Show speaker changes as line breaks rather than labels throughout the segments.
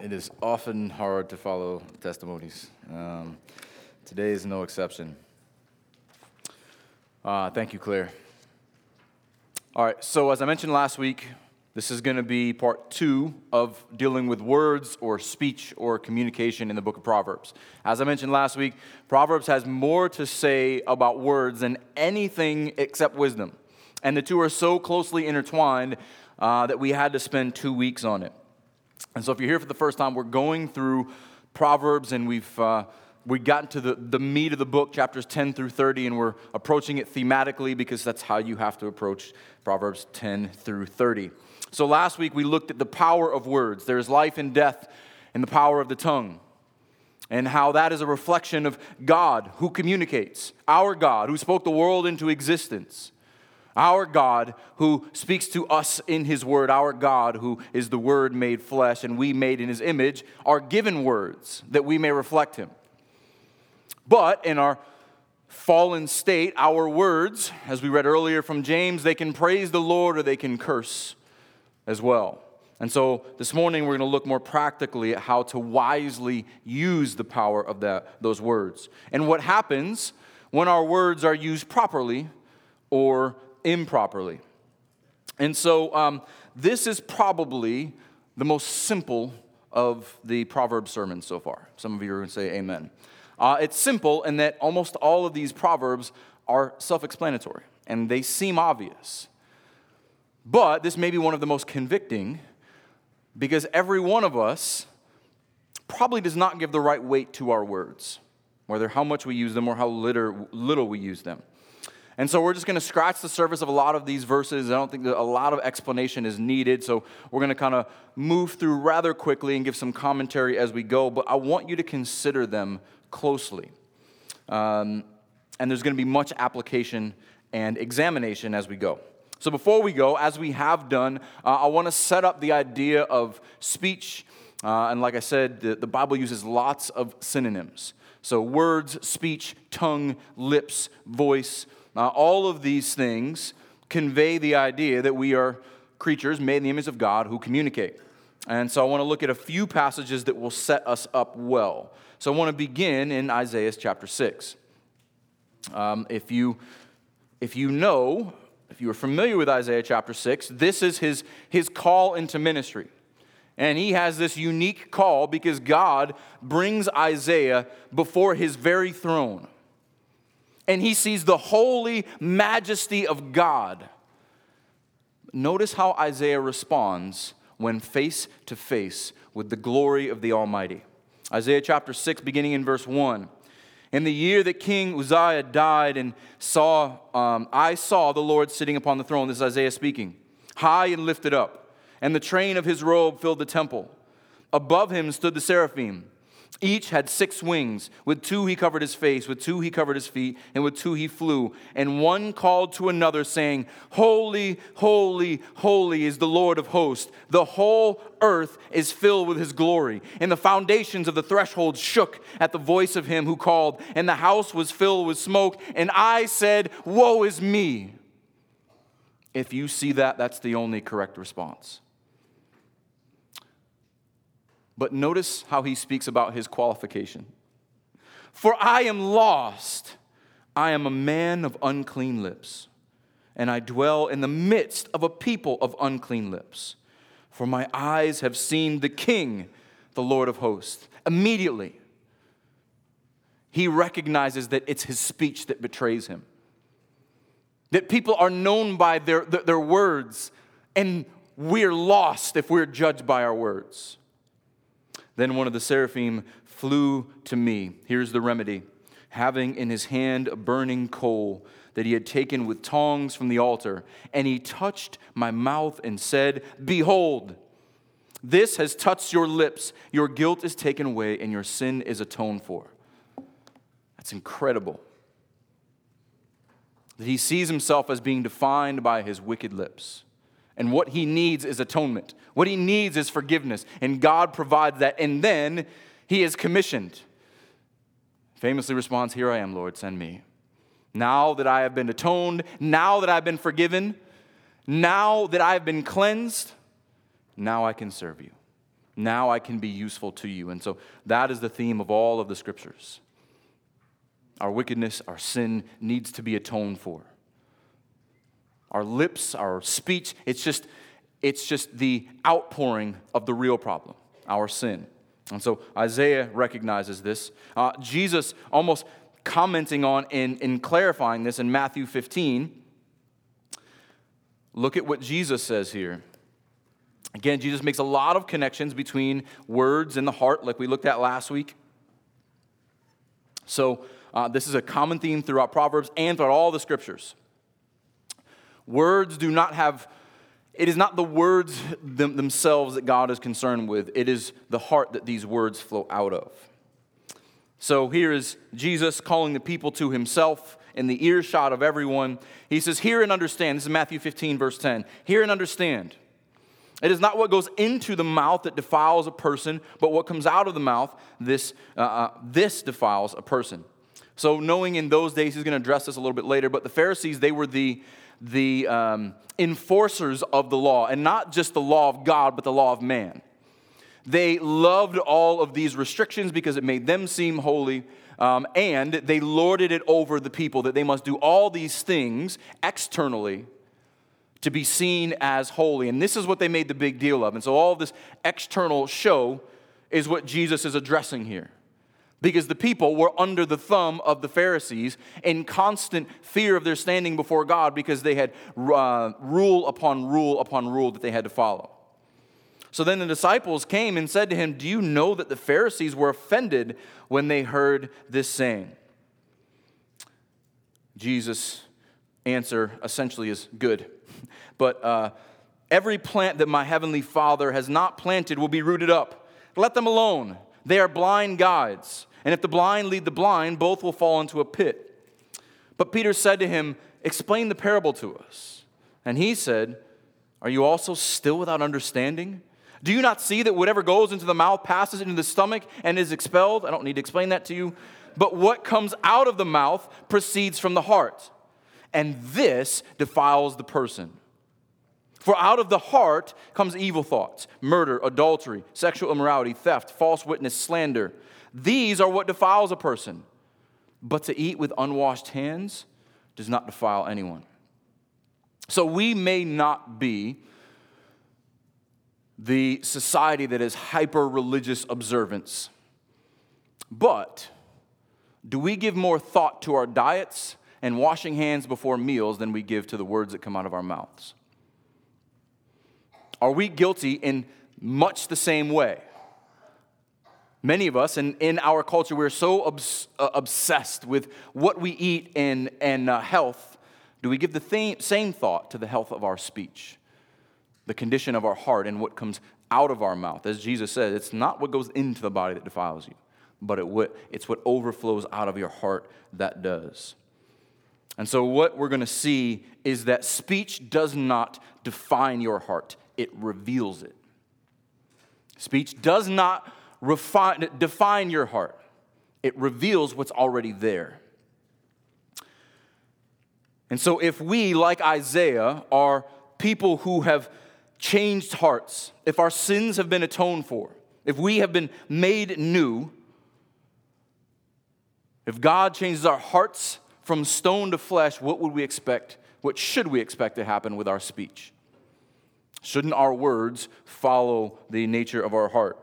It is often hard to follow testimonies. Um, today is no exception. Uh, thank you, Claire. All right, so as I mentioned last week, this is going to be part two of dealing with words or speech or communication in the book of Proverbs. As I mentioned last week, Proverbs has more to say about words than anything except wisdom. And the two are so closely intertwined uh, that we had to spend two weeks on it. And so, if you're here for the first time, we're going through Proverbs and we've uh, we gotten to the, the meat of the book, chapters 10 through 30, and we're approaching it thematically because that's how you have to approach Proverbs 10 through 30. So, last week we looked at the power of words. There's life and death in the power of the tongue, and how that is a reflection of God who communicates, our God who spoke the world into existence. Our God who speaks to us in His Word, our God who is the Word made flesh and we made in His image, are given words that we may reflect Him. But in our fallen state, our words, as we read earlier from James, they can praise the Lord or they can curse as well. And so this morning we're going to look more practically at how to wisely use the power of that, those words and what happens when our words are used properly or improperly. And so, um, this is probably the most simple of the Proverbs sermons so far. Some of you are going to say amen. Uh, it's simple in that almost all of these Proverbs are self explanatory and they seem obvious. But this may be one of the most convicting because every one of us probably does not give the right weight to our words, whether how much we use them or how little we use them. And so we're just going to scratch the surface of a lot of these verses. I don't think that a lot of explanation is needed. So we're going to kind of move through rather quickly and give some commentary as we go. But I want you to consider them closely. Um, and there's going to be much application and examination as we go. So before we go, as we have done, uh, I want to set up the idea of speech. Uh, and like I said, the, the Bible uses lots of synonyms. So words, speech, tongue, lips, voice. Uh, all of these things convey the idea that we are creatures made in the image of God who communicate. And so I want to look at a few passages that will set us up well. So I want to begin in Isaiah chapter 6. Um, if, you, if you know, if you are familiar with Isaiah chapter 6, this is his, his call into ministry. And he has this unique call because God brings Isaiah before his very throne and he sees the holy majesty of God. Notice how Isaiah responds when face to face with the glory of the Almighty. Isaiah chapter 6, beginning in verse 1. In the year that King Uzziah died and saw, um, I saw the Lord sitting upon the throne. This is Isaiah speaking, high and lifted up, and the train of his robe filled the temple. Above him stood the seraphim. Each had six wings. With two he covered his face, with two he covered his feet, and with two he flew. And one called to another, saying, Holy, holy, holy is the Lord of hosts. The whole earth is filled with his glory. And the foundations of the threshold shook at the voice of him who called, and the house was filled with smoke. And I said, Woe is me. If you see that, that's the only correct response. But notice how he speaks about his qualification. For I am lost. I am a man of unclean lips, and I dwell in the midst of a people of unclean lips. For my eyes have seen the King, the Lord of hosts. Immediately, he recognizes that it's his speech that betrays him. That people are known by their, their words, and we're lost if we're judged by our words. Then one of the seraphim flew to me. Here's the remedy having in his hand a burning coal that he had taken with tongs from the altar. And he touched my mouth and said, Behold, this has touched your lips. Your guilt is taken away and your sin is atoned for. That's incredible. That he sees himself as being defined by his wicked lips. And what he needs is atonement. What he needs is forgiveness. And God provides that. And then he is commissioned. Famously responds, Here I am, Lord, send me. Now that I have been atoned, now that I've been forgiven, now that I've been cleansed, now I can serve you. Now I can be useful to you. And so that is the theme of all of the scriptures. Our wickedness, our sin needs to be atoned for. Our lips, our speech, it's just, it's just the outpouring of the real problem, our sin. And so Isaiah recognizes this. Uh, Jesus almost commenting on and, and clarifying this in Matthew 15. Look at what Jesus says here. Again, Jesus makes a lot of connections between words and the heart, like we looked at last week. So, uh, this is a common theme throughout Proverbs and throughout all the scriptures. Words do not have, it is not the words them, themselves that God is concerned with, it is the heart that these words flow out of. So here is Jesus calling the people to himself in the earshot of everyone. He says, Hear and understand. This is Matthew 15, verse 10. Hear and understand. It is not what goes into the mouth that defiles a person, but what comes out of the mouth, this, uh, uh, this defiles a person. So, knowing in those days, he's going to address this a little bit later, but the Pharisees, they were the, the um, enforcers of the law, and not just the law of God, but the law of man. They loved all of these restrictions because it made them seem holy, um, and they lorded it over the people that they must do all these things externally to be seen as holy. And this is what they made the big deal of. And so, all this external show is what Jesus is addressing here because the people were under the thumb of the Pharisees in constant fear of their standing before God because they had uh, rule upon rule upon rule that they had to follow. So then the disciples came and said to him, Do you know that the Pharisees were offended when they heard this saying? Jesus' answer essentially is good. But uh, every plant that my heavenly Father has not planted will be rooted up. Let them alone. They are blind guides. And if the blind lead the blind, both will fall into a pit. But Peter said to him, Explain the parable to us. And he said, Are you also still without understanding? Do you not see that whatever goes into the mouth passes into the stomach and is expelled? I don't need to explain that to you. But what comes out of the mouth proceeds from the heart, and this defiles the person. For out of the heart comes evil thoughts, murder, adultery, sexual immorality, theft, false witness, slander. These are what defiles a person. But to eat with unwashed hands does not defile anyone. So we may not be the society that is hyper religious observance, but do we give more thought to our diets and washing hands before meals than we give to the words that come out of our mouths? Are we guilty in much the same way? Many of us, and in our culture, we're so obs- uh, obsessed with what we eat and, and uh, health. Do we give the th- same thought to the health of our speech, the condition of our heart, and what comes out of our mouth? As Jesus said, it's not what goes into the body that defiles you, but it what, it's what overflows out of your heart that does. And so, what we're going to see is that speech does not define your heart, it reveals it. Speech does not refine, define your heart, it reveals what's already there. And so, if we, like Isaiah, are people who have changed hearts, if our sins have been atoned for, if we have been made new, if God changes our hearts from stone to flesh, what would we expect? What should we expect to happen with our speech? Shouldn't our words follow the nature of our heart?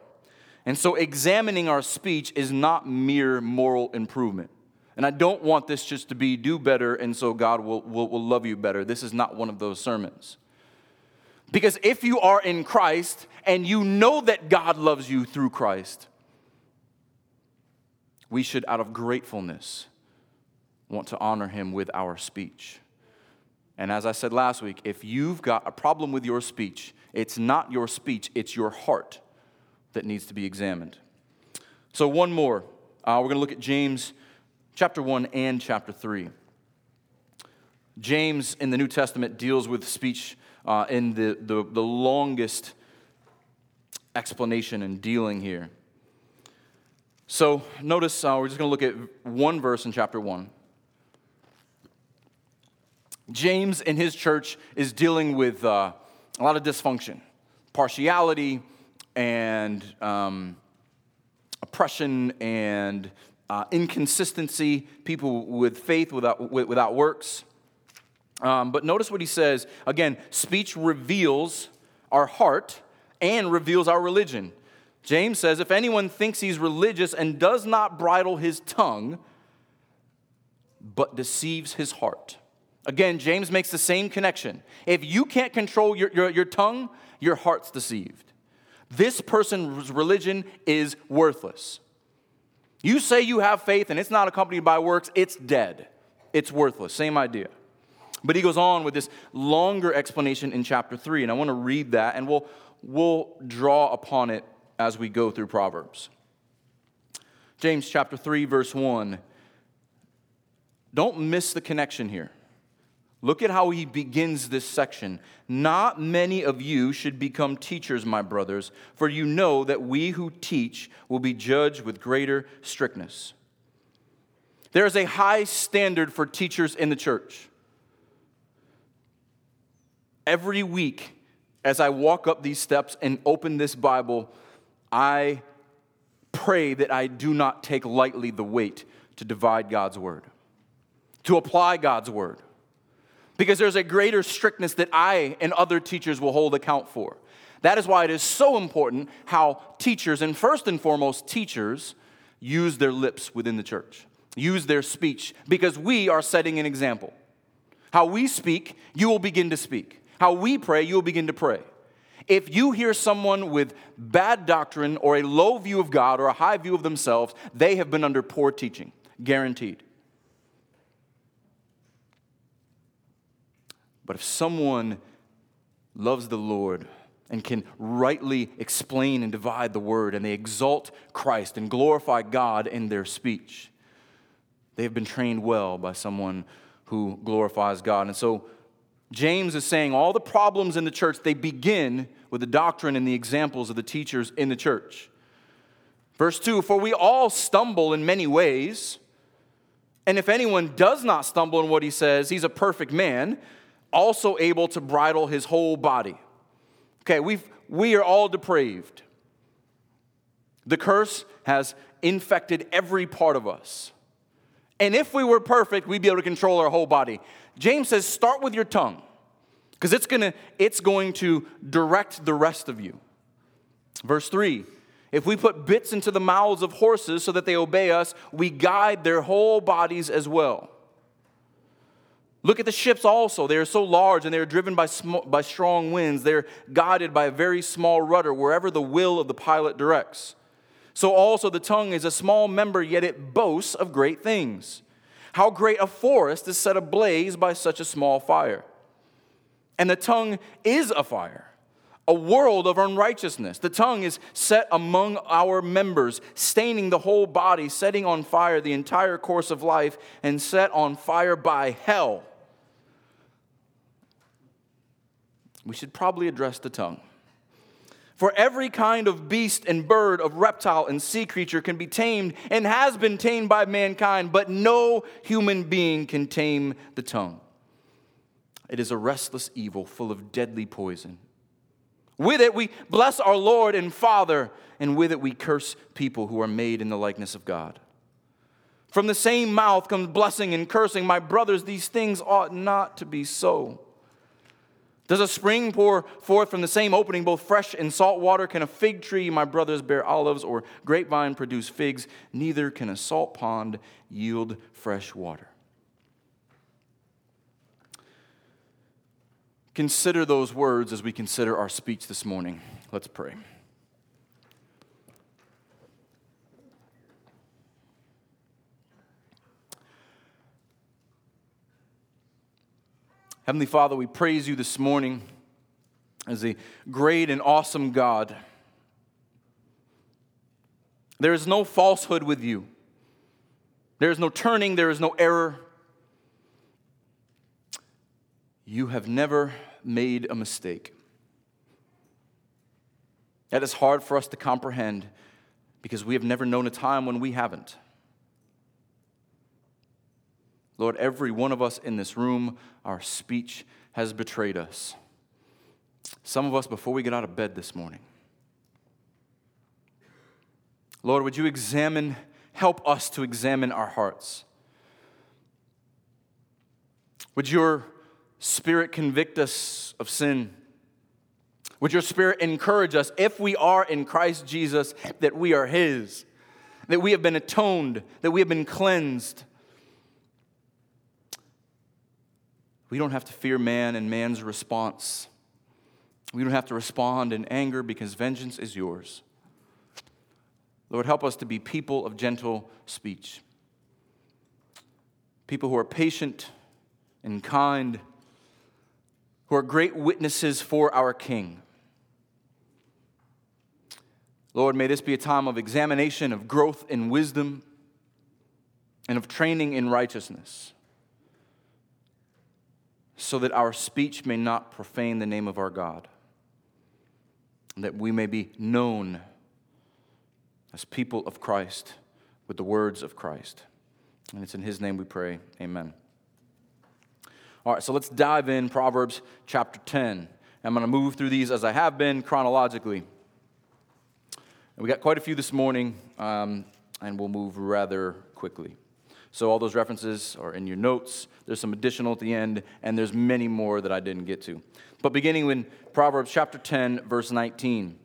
And so, examining our speech is not mere moral improvement. And I don't want this just to be do better and so God will, will, will love you better. This is not one of those sermons. Because if you are in Christ and you know that God loves you through Christ, we should, out of gratefulness, want to honor him with our speech. And as I said last week, if you've got a problem with your speech, it's not your speech, it's your heart that needs to be examined. So, one more. Uh, we're going to look at James chapter 1 and chapter 3. James in the New Testament deals with speech uh, in the, the, the longest explanation and dealing here. So, notice uh, we're just going to look at one verse in chapter 1. James in his church is dealing with uh, a lot of dysfunction, partiality, and um, oppression and uh, inconsistency, people with faith without, without works. Um, but notice what he says again speech reveals our heart and reveals our religion. James says, if anyone thinks he's religious and does not bridle his tongue, but deceives his heart. Again, James makes the same connection. If you can't control your, your, your tongue, your heart's deceived. This person's religion is worthless. You say you have faith and it's not accompanied by works, it's dead. It's worthless. Same idea. But he goes on with this longer explanation in chapter 3, and I want to read that, and we'll, we'll draw upon it as we go through Proverbs. James chapter 3, verse 1. Don't miss the connection here. Look at how he begins this section. Not many of you should become teachers, my brothers, for you know that we who teach will be judged with greater strictness. There is a high standard for teachers in the church. Every week, as I walk up these steps and open this Bible, I pray that I do not take lightly the weight to divide God's word, to apply God's word, because there's a greater strictness that I and other teachers will hold account for. That is why it is so important how teachers, and first and foremost, teachers, use their lips within the church, use their speech, because we are setting an example. How we speak, you will begin to speak. How we pray, you will begin to pray. If you hear someone with bad doctrine or a low view of God or a high view of themselves, they have been under poor teaching, guaranteed. But if someone loves the Lord and can rightly explain and divide the word, and they exalt Christ and glorify God in their speech, they have been trained well by someone who glorifies God. And so James is saying all the problems in the church, they begin with the doctrine and the examples of the teachers in the church. Verse 2 For we all stumble in many ways, and if anyone does not stumble in what he says, he's a perfect man, also able to bridle his whole body. Okay, we we are all depraved. The curse has infected every part of us. And if we were perfect, we'd be able to control our whole body. James says, start with your tongue, because it's, gonna, it's going to direct the rest of you. Verse 3 If we put bits into the mouths of horses so that they obey us, we guide their whole bodies as well. Look at the ships also. They are so large and they are driven by, sm- by strong winds. They're guided by a very small rudder wherever the will of the pilot directs. So also the tongue is a small member, yet it boasts of great things. How great a forest is set ablaze by such a small fire. And the tongue is a fire, a world of unrighteousness. The tongue is set among our members, staining the whole body, setting on fire the entire course of life, and set on fire by hell. We should probably address the tongue. For every kind of beast and bird, of reptile and sea creature can be tamed and has been tamed by mankind, but no human being can tame the tongue. It is a restless evil full of deadly poison. With it we bless our Lord and Father, and with it we curse people who are made in the likeness of God. From the same mouth comes blessing and cursing. My brothers, these things ought not to be so. Does a spring pour forth from the same opening both fresh and salt water? Can a fig tree, my brothers, bear olives, or grapevine produce figs? Neither can a salt pond yield fresh water. Consider those words as we consider our speech this morning. Let's pray. Heavenly Father, we praise you this morning as a great and awesome God. There is no falsehood with you, there is no turning, there is no error. You have never made a mistake. That is hard for us to comprehend because we have never known a time when we haven't. Lord, every one of us in this room, our speech has betrayed us. Some of us before we get out of bed this morning. Lord, would you examine, help us to examine our hearts? Would your spirit convict us of sin? Would your spirit encourage us, if we are in Christ Jesus, that we are His, that we have been atoned, that we have been cleansed? We don't have to fear man and man's response. We don't have to respond in anger because vengeance is yours. Lord, help us to be people of gentle speech, people who are patient and kind, who are great witnesses for our King. Lord, may this be a time of examination, of growth in wisdom, and of training in righteousness, so that our speech may not profane the name of our God, that we may be known as people of Christ with the words of Christ. And it's in His name we pray. Amen. All right, so let's dive in Proverbs chapter 10. I'm going to move through these as I have been chronologically. And we got quite a few this morning, um, and we'll move rather quickly. So all those references are in your notes. There's some additional at the end, and there's many more that I didn't get to. But beginning in Proverbs chapter 10, verse 19.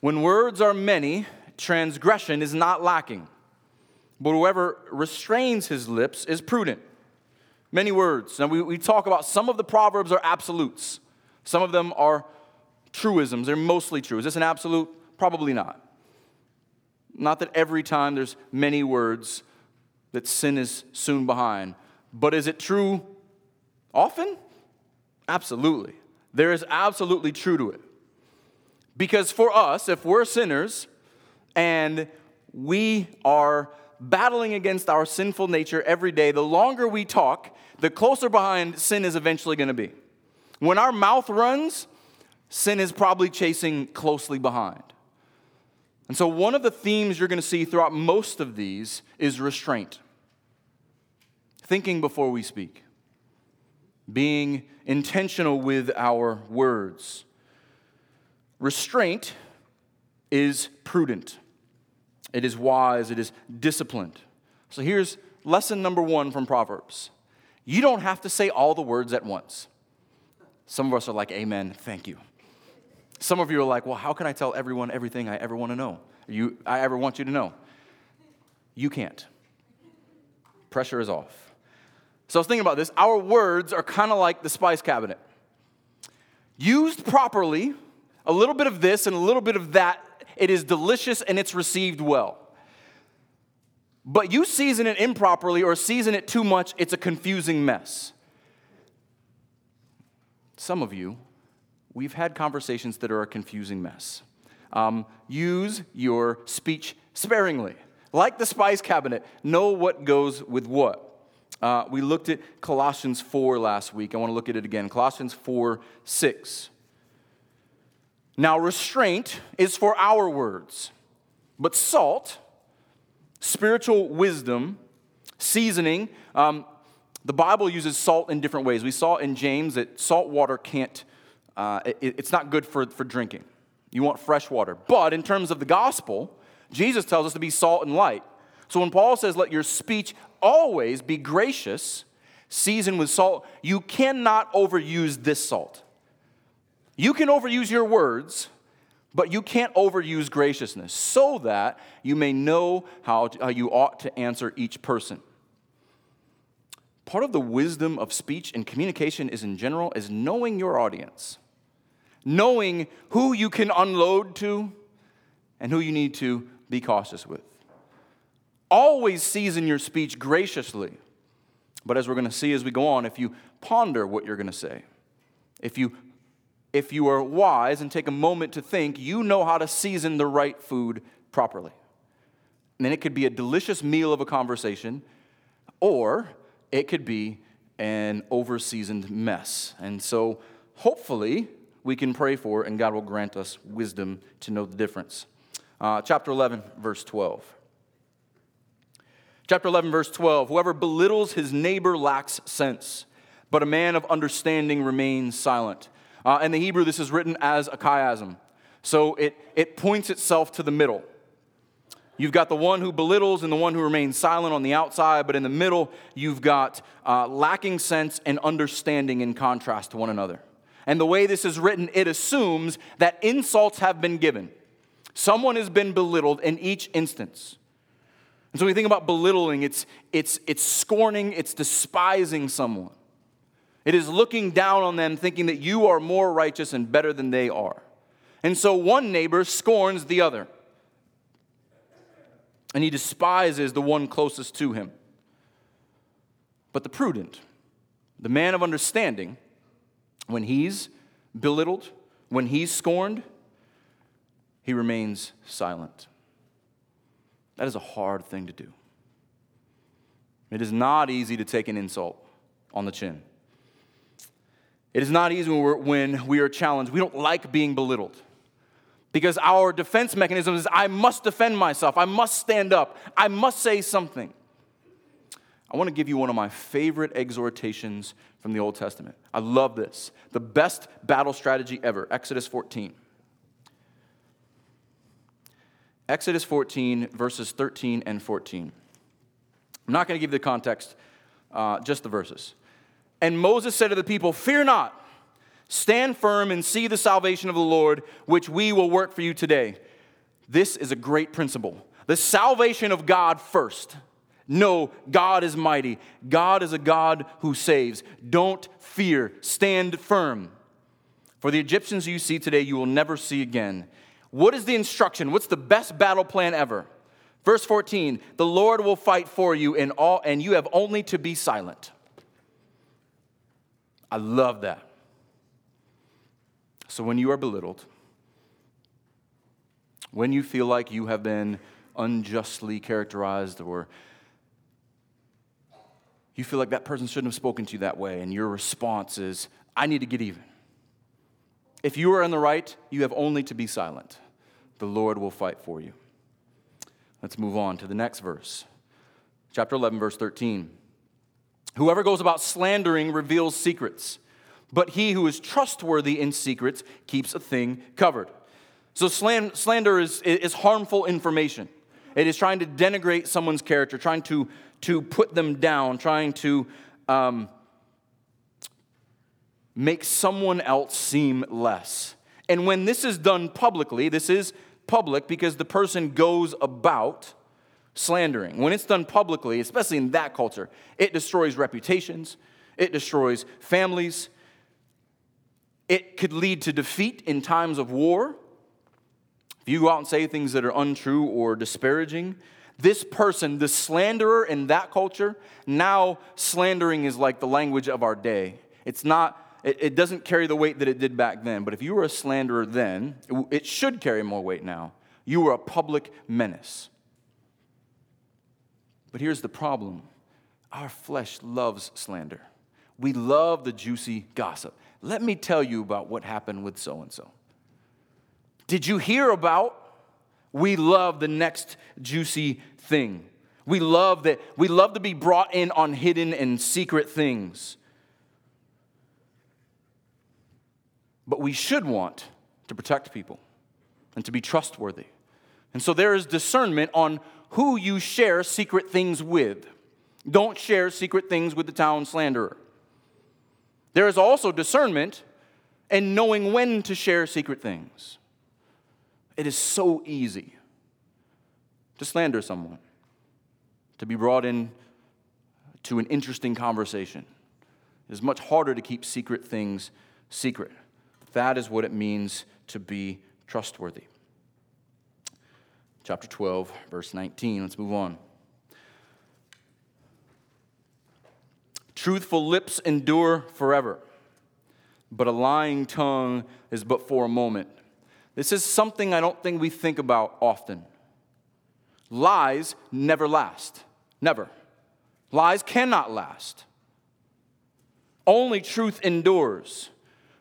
When words are many, transgression is not lacking. But whoever restrains his lips is prudent. Many words. Now, we, we talk about some of the Proverbs are absolutes, some of them are truisms. They're mostly true. Is this an absolute? Probably not. Not that every time there's many words that sin is soon behind. But is it true often? Absolutely. There is absolutely true to it. Because for us, if we're sinners and we are battling against our sinful nature every day, the longer we talk, the closer behind sin is eventually going to be. When our mouth runs, sin is probably chasing closely behind. And so, one of the themes you're going to see throughout most of these is restraint. Thinking before we speak, being intentional with our words. Restraint is prudent, it is wise, it is disciplined. So, here's lesson number one from Proverbs you don't have to say all the words at once. Some of us are like, Amen, thank you. Some of you are like, well, how can I tell everyone everything I ever want to know? You, I ever want you to know? You can't. Pressure is off. So I was thinking about this. Our words are kind of like the spice cabinet. Used properly, a little bit of this and a little bit of that, it is delicious and it's received well. But you season it improperly or season it too much, it's a confusing mess. Some of you we've had conversations that are a confusing mess. Um, use your speech sparingly. Like the spice cabinet, know what goes with what. Uh, we looked at Colossians 4 last week. I want to look at it again. Colossians 4 6. Now, restraint is for our words, but salt, spiritual wisdom, seasoning, um, the Bible uses salt in different ways. We saw in James that salt water can't uh, it, it's not good for, for drinking. You want fresh water. But in terms of the gospel, Jesus tells us to be salt and light. So when Paul says, let your speech always be gracious, seasoned with salt, you cannot overuse this salt. You can overuse your words, but you can't overuse graciousness so that you may know how, how you ought to answer each person. Part of the wisdom of speech and communication is in general is knowing your audience knowing who you can unload to and who you need to be cautious with. Always season your speech graciously. But as we're going to see as we go on, if you ponder what you're going to say, if you if you are wise and take a moment to think, you know how to season the right food properly. And then it could be a delicious meal of a conversation, or it could be an overseasoned mess. And so, hopefully, we can pray for, and God will grant us wisdom to know the difference. Uh, chapter 11, verse 12. Chapter 11, verse 12 Whoever belittles his neighbor lacks sense, but a man of understanding remains silent. Uh, in the Hebrew, this is written as a chiasm. So it, it points itself to the middle. You've got the one who belittles and the one who remains silent on the outside, but in the middle, you've got uh, lacking sense and understanding in contrast to one another. And the way this is written, it assumes that insults have been given. Someone has been belittled in each instance. And so when we think about belittling, it's, it's, it's scorning, it's despising someone. It is looking down on them, thinking that you are more righteous and better than they are. And so one neighbor scorns the other, and he despises the one closest to him. But the prudent, the man of understanding, when he's belittled, when he's scorned, he remains silent. That is a hard thing to do. It is not easy to take an insult on the chin. It is not easy when, we're, when we are challenged. We don't like being belittled because our defense mechanism is I must defend myself, I must stand up, I must say something. I want to give you one of my favorite exhortations from the Old Testament. I love this. The best battle strategy ever, Exodus 14. Exodus 14, verses 13 and 14. I'm not going to give you the context, uh, just the verses. And Moses said to the people, Fear not, stand firm and see the salvation of the Lord, which we will work for you today. This is a great principle. The salvation of God first. No, God is mighty. God is a God who saves. Don't fear, stand firm. For the Egyptians you see today, you will never see again. What is the instruction? What's the best battle plan ever? Verse 14, the Lord will fight for you in all, and you have only to be silent. I love that. So when you are belittled, when you feel like you have been unjustly characterized or you feel like that person shouldn't have spoken to you that way, and your response is, I need to get even. If you are in the right, you have only to be silent the Lord will fight for you. Let's move on to the next verse. Chapter 11, verse 13. Whoever goes about slandering reveals secrets, but he who is trustworthy in secrets keeps a thing covered. So, slander is, is harmful information. It is trying to denigrate someone's character, trying to, to put them down, trying to um, make someone else seem less. And when this is done publicly, this is public because the person goes about slandering. When it's done publicly, especially in that culture, it destroys reputations, it destroys families, it could lead to defeat in times of war. If you go out and say things that are untrue or disparaging, this person, the slanderer in that culture, now slandering is like the language of our day. It's not it, doesn't carry the weight that it did back then. But if you were a slanderer then, it, it should carry more weight now. You were a public menace. But here's the problem our flesh loves slander. We love the juicy gossip. Let me tell you about what happened with so and so. Did you hear about? We love the next juicy thing. We love that we love to be brought in on hidden and secret things. But we should want to protect people and to be trustworthy. And so there is discernment on who you share secret things with. Don't share secret things with the town slanderer. There is also discernment in knowing when to share secret things. It is so easy to slander someone, to be brought in to an interesting conversation. It is much harder to keep secret things secret. That is what it means to be trustworthy. Chapter 12, verse 19. Let's move on. Truthful lips endure forever, but a lying tongue is but for a moment. This is something I don't think we think about often. Lies never last. Never. Lies cannot last. Only truth endures.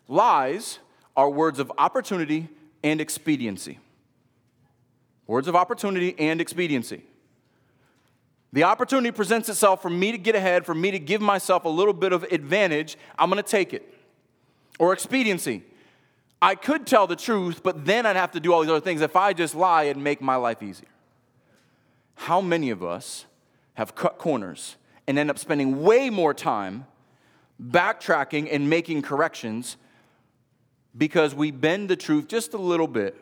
Lies are words of opportunity and expediency. Words of opportunity and expediency. The opportunity presents itself for me to get ahead, for me to give myself a little bit of advantage. I'm going to take it. Or expediency. I could tell the truth, but then I'd have to do all these other things. If I just lie and make my life easier. How many of us have cut corners and end up spending way more time backtracking and making corrections because we bend the truth just a little bit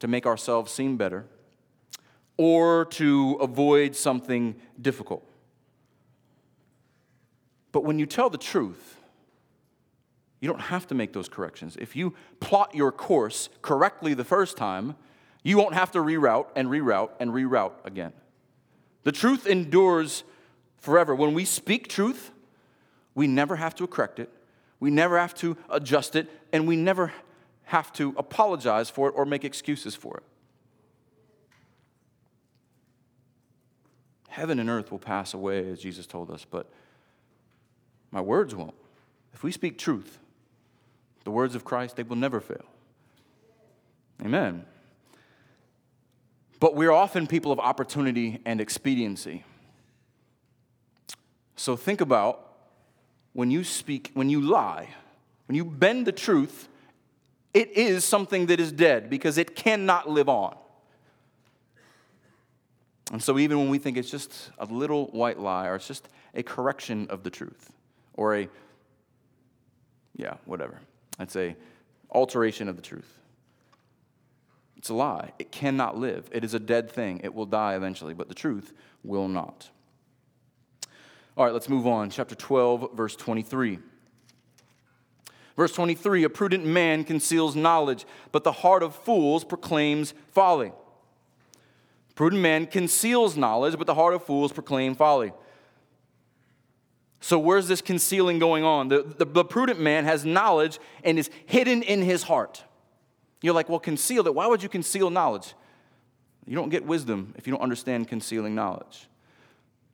to make ourselves seem better or to avoid something difficult. But when you tell the truth, you don't have to make those corrections. If you plot your course correctly the first time, you won't have to reroute and reroute and reroute again. The truth endures forever. When we speak truth, we never have to correct it, we never have to adjust it, and we never have to apologize for it or make excuses for it. Heaven and earth will pass away, as Jesus told us, but my words won't. If we speak truth, the words of Christ, they will never fail. Amen. But we're often people of opportunity and expediency. So think about when you speak, when you lie, when you bend the truth, it is something that is dead because it cannot live on. And so, even when we think it's just a little white lie or it's just a correction of the truth or a, yeah, whatever, it's a alteration of the truth. It's a lie. It cannot live. It is a dead thing. It will die eventually, but the truth will not. All right, let's move on. Chapter 12, verse 23. Verse 23 A prudent man conceals knowledge, but the heart of fools proclaims folly. Prudent man conceals knowledge, but the heart of fools proclaim folly. So, where's this concealing going on? The, the, the, prudent man has knowledge and is hidden in his heart. You're like, well, conceal it. Why would you conceal knowledge? You don't get wisdom if you don't understand concealing knowledge.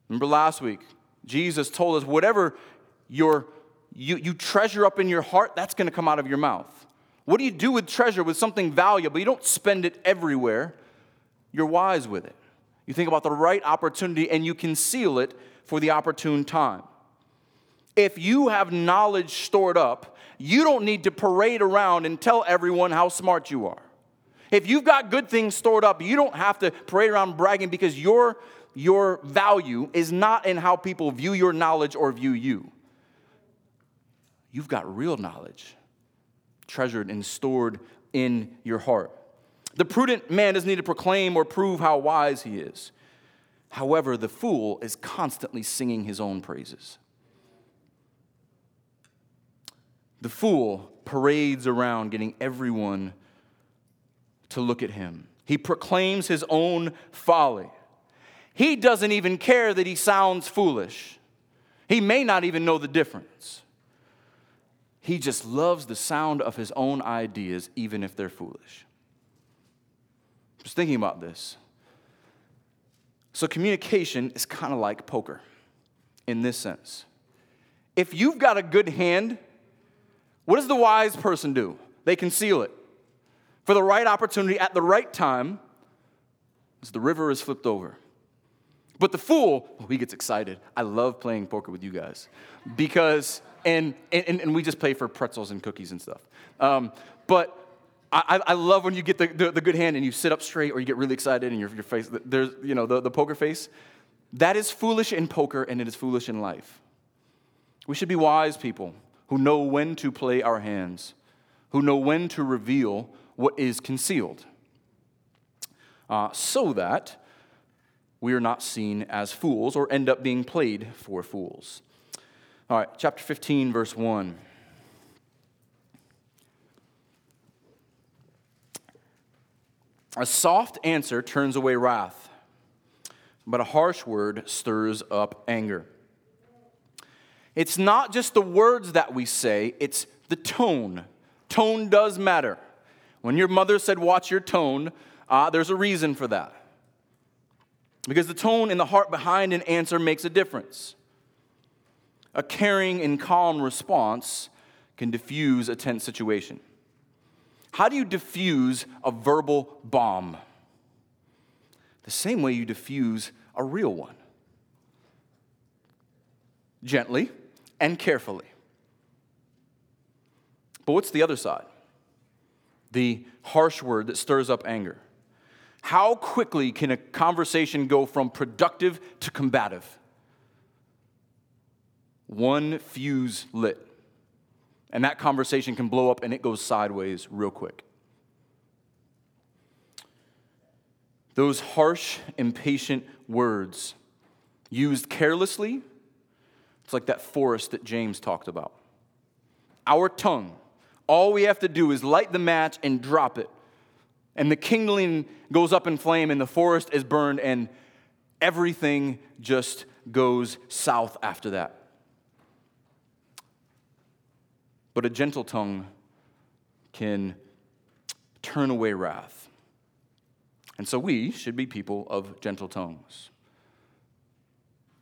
Remember last week, Jesus told us whatever your, you, you treasure up in your heart, that's going to come out of your mouth. What do you do with treasure, with something valuable? You don't spend it everywhere, you're wise with it. You think about the right opportunity and you conceal it for the opportune time. If you have knowledge stored up, you don't need to parade around and tell everyone how smart you are. If you've got good things stored up, you don't have to parade around bragging because your, your value is not in how people view your knowledge or view you. You've got real knowledge treasured and stored in your heart. The prudent man doesn't need to proclaim or prove how wise he is. However, the fool is constantly singing his own praises. The fool parades around getting everyone to look at him. He proclaims his own folly. He doesn't even care that he sounds foolish. He may not even know the difference. He just loves the sound of his own ideas, even if they're foolish. Just thinking about this. So, communication is kind of like poker in this sense. If you've got a good hand, what does the wise person do? They conceal it. For the right opportunity at the right time, as the river is flipped over. But the fool, oh, he gets excited. I love playing poker with you guys because, and, and, and we just play for pretzels and cookies and stuff. Um, but I, I love when you get the, the, the, good hand and you sit up straight or you get really excited and your, your face, there's, you know, the, the poker face. That is foolish in poker and it is foolish in life. We should be wise people who know when to play our hands, who know when to reveal what is concealed, uh, so that we are not seen as fools or end up being played for fools. All right, chapter 15, verse 1. A soft answer turns away wrath, but a harsh word stirs up anger. It's not just the words that we say, it's the tone. Tone does matter. When your mother said, Watch your tone, uh, there's a reason for that. Because the tone and the heart behind an answer makes a difference. A caring and calm response can diffuse a tense situation. How do you diffuse a verbal bomb? The same way you diffuse a real one gently and carefully. But what's the other side? the harsh word that stirs up anger. How quickly can a conversation go from productive to combative? One fuse lit, and that conversation can blow up and it goes sideways real quick. Those harsh, impatient words used carelessly, it's like that forest that James talked about. Our tongue, all we have to do is light the match and drop it. And the kindling goes up in flame, and the forest is burned, and everything just goes south after that. But a gentle tongue can turn away wrath. And so we should be people of gentle tongues.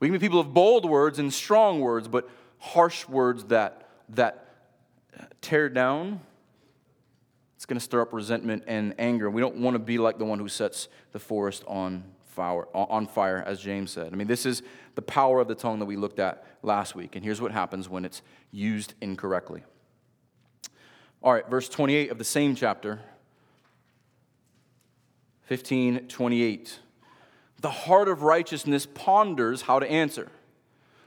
We can be people of bold words and strong words, but harsh words that, that tear down, it's going to stir up resentment and anger. We don't want to be like the one who sets the forest on fire, on fire, as James said. I mean, this is the power of the tongue that we looked at last week. And here's what happens when it's used incorrectly. All right, verse 28 of the same chapter, 15 28. The heart of righteousness ponders how to answer,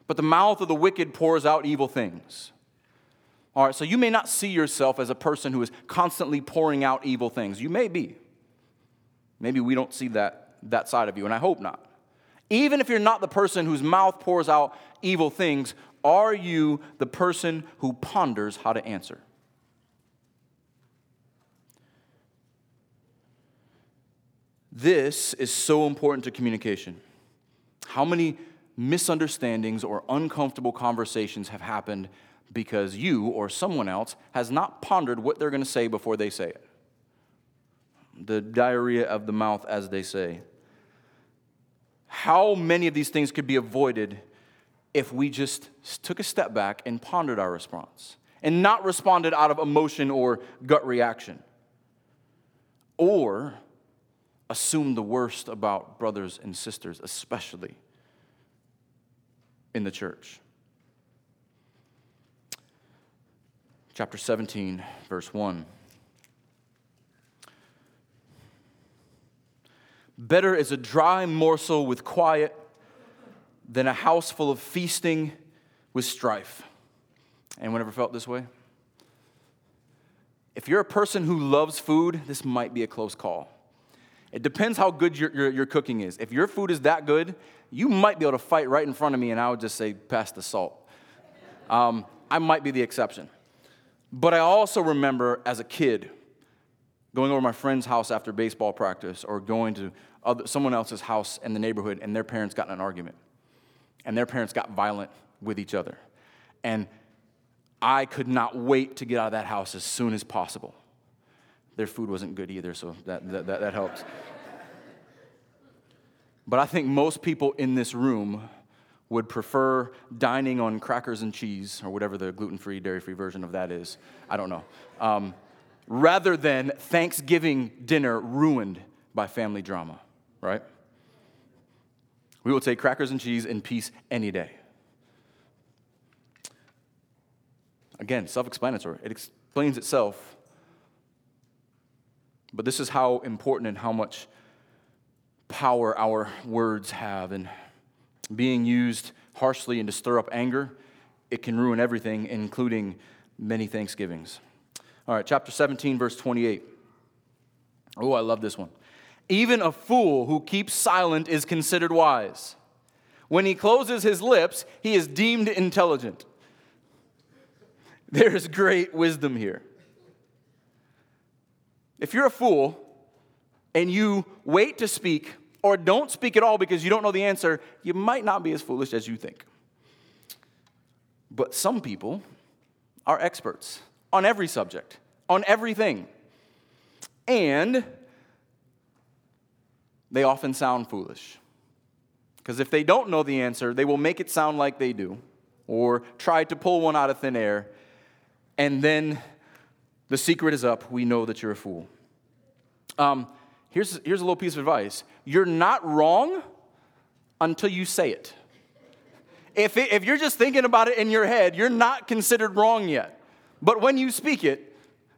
but the mouth of the wicked pours out evil things. All right, so you may not see yourself as a person who is constantly pouring out evil things. You may be. Maybe we don't see that, that side of you, and I hope not. Even if you're not the person whose mouth pours out evil things, are you the person who ponders how to answer? This is so important to communication. How many misunderstandings or uncomfortable conversations have happened because you or someone else has not pondered what they're going to say before they say it? The diarrhea of the mouth, as they say. How many of these things could be avoided if we just took a step back and pondered our response and not responded out of emotion or gut reaction? Or assume the worst about brothers and sisters, especially in the church. Chapter 17, verse 1. Better is a dry morsel with quiet than a house full of feasting with strife. Anyone ever felt this way? If you're a person who loves food, this might be a close call. It depends how good your, your, your, cooking is. If your food is that good, you might be able to fight right in front of me, and I would just say, pass the salt. Um, I might be the exception. But I also remember as a kid going over my friend's house after baseball practice or going to other, someone else's house in the neighborhood, and their parents got in an argument. And their parents got violent with each other. And I could not wait to get out of that house as soon as possible. Their food wasn't good either, so that, that, that, that helps. But I think most people in this room would prefer dining on crackers and cheese, or whatever the gluten free, dairy free version of that is. I don't know. Um, rather than Thanksgiving dinner ruined by family drama, right? We will take crackers and cheese in peace any day. Again, self explanatory. It explains itself but this is how important and how much power our words have. And being used harshly and to stir up anger, it can ruin everything, including many thanksgivings. All right, chapter 17, verse 28. Oh, I love this one. Even a fool who keeps silent is considered wise. When he closes his lips, he is deemed intelligent. There is great wisdom here. If you're a fool and you wait to speak or don't speak at all because you don't know the answer, you might not be as foolish as you think. But some people are experts on every subject, on everything. And they often sound foolish. Because if they don't know the answer, they will make it sound like they do, or try to pull one out of thin air, and then the secret is up. We know that you're a fool. Um, here's, here's a little piece of advice you're not wrong until you say it. If, it, if you're just thinking about it in your head, you're not considered wrong yet. But when you speak it,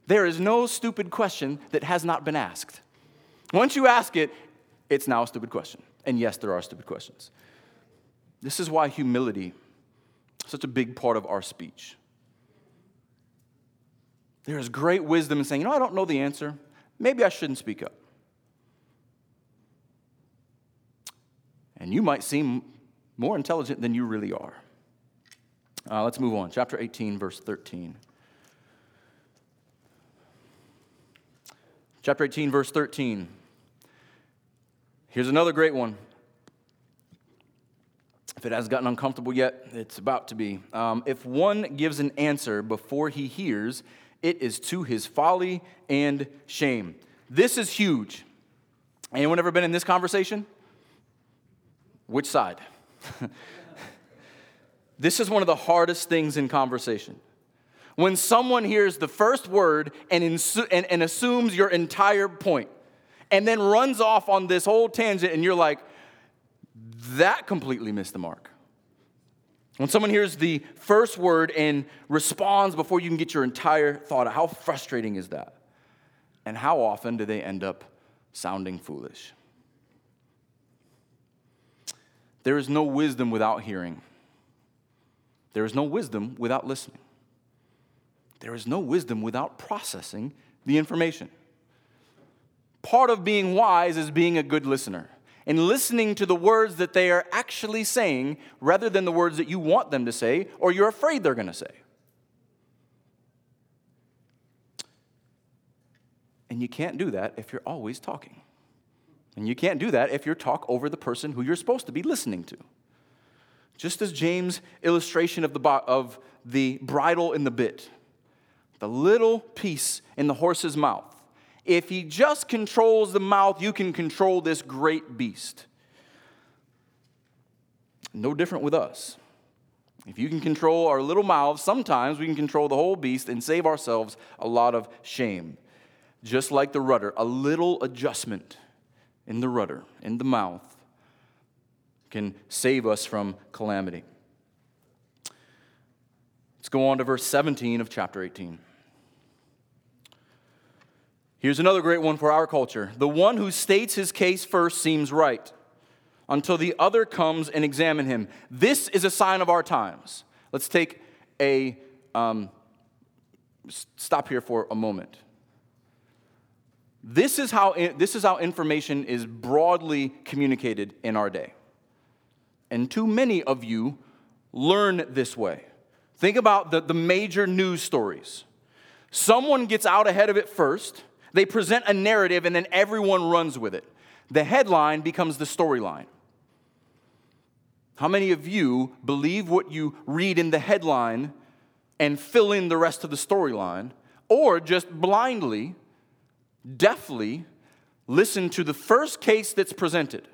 There is no stupid question that has not been asked. Once you ask it, it's now a stupid question. And yes, there are stupid questions. This is why humility is such a big part of our speech. There is great wisdom in saying, you know, I don't know the answer. Maybe I shouldn't speak up. And you might seem more intelligent than you really are. Uh, let's move on. Chapter 18, verse 13. Chapter 18, verse 13. Here's another great one. If it hasn't gotten uncomfortable yet, it's about to be. Um, if one gives an answer before he hears, it is to his folly and shame. This is huge. Anyone ever been in this conversation? Which side? this is one of the hardest things in conversation. When someone hears the first word and, insu- and, and assumes your entire point and then runs off on this whole tangent, and you're like, that completely missed the mark. When someone hears the first word and responds before you can get your entire thought out, how frustrating is that? And how often do they end up sounding foolish? There is no wisdom without hearing. There is no wisdom without listening. There is no wisdom without processing the information. Part of being wise is being a good listener and listening to the words that they are actually saying rather than the words that you want them to say or you're afraid they're going to say. And you can't do that if you're always talking. And you can't do that if you talk over the person who you're supposed to be listening to. Just as James' illustration of the, of the bridle in the bit, the little piece in the horse's mouth if he just controls the mouth, you can control this great beast. No different with us. If you can control our little mouths, sometimes we can control the whole beast and save ourselves a lot of shame. Just like the rudder, a little adjustment in the rudder, in the mouth, can save us from calamity. Let's go on to verse 17 of chapter 18. Here's another great one for our culture. The one who states his case first seems right until the other comes and examine him. This is a sign of our times. Let's take a um, stop here for a moment. This is, how, this is how information is broadly communicated in our day. And too many of you learn this way. Think about the, the major news stories. Someone gets out ahead of it first, they present a narrative and then everyone runs with it. The headline becomes the storyline. How many of you believe what you read in the headline and fill in the rest of the storyline, or just blindly, deafly listen to the first case that's presented?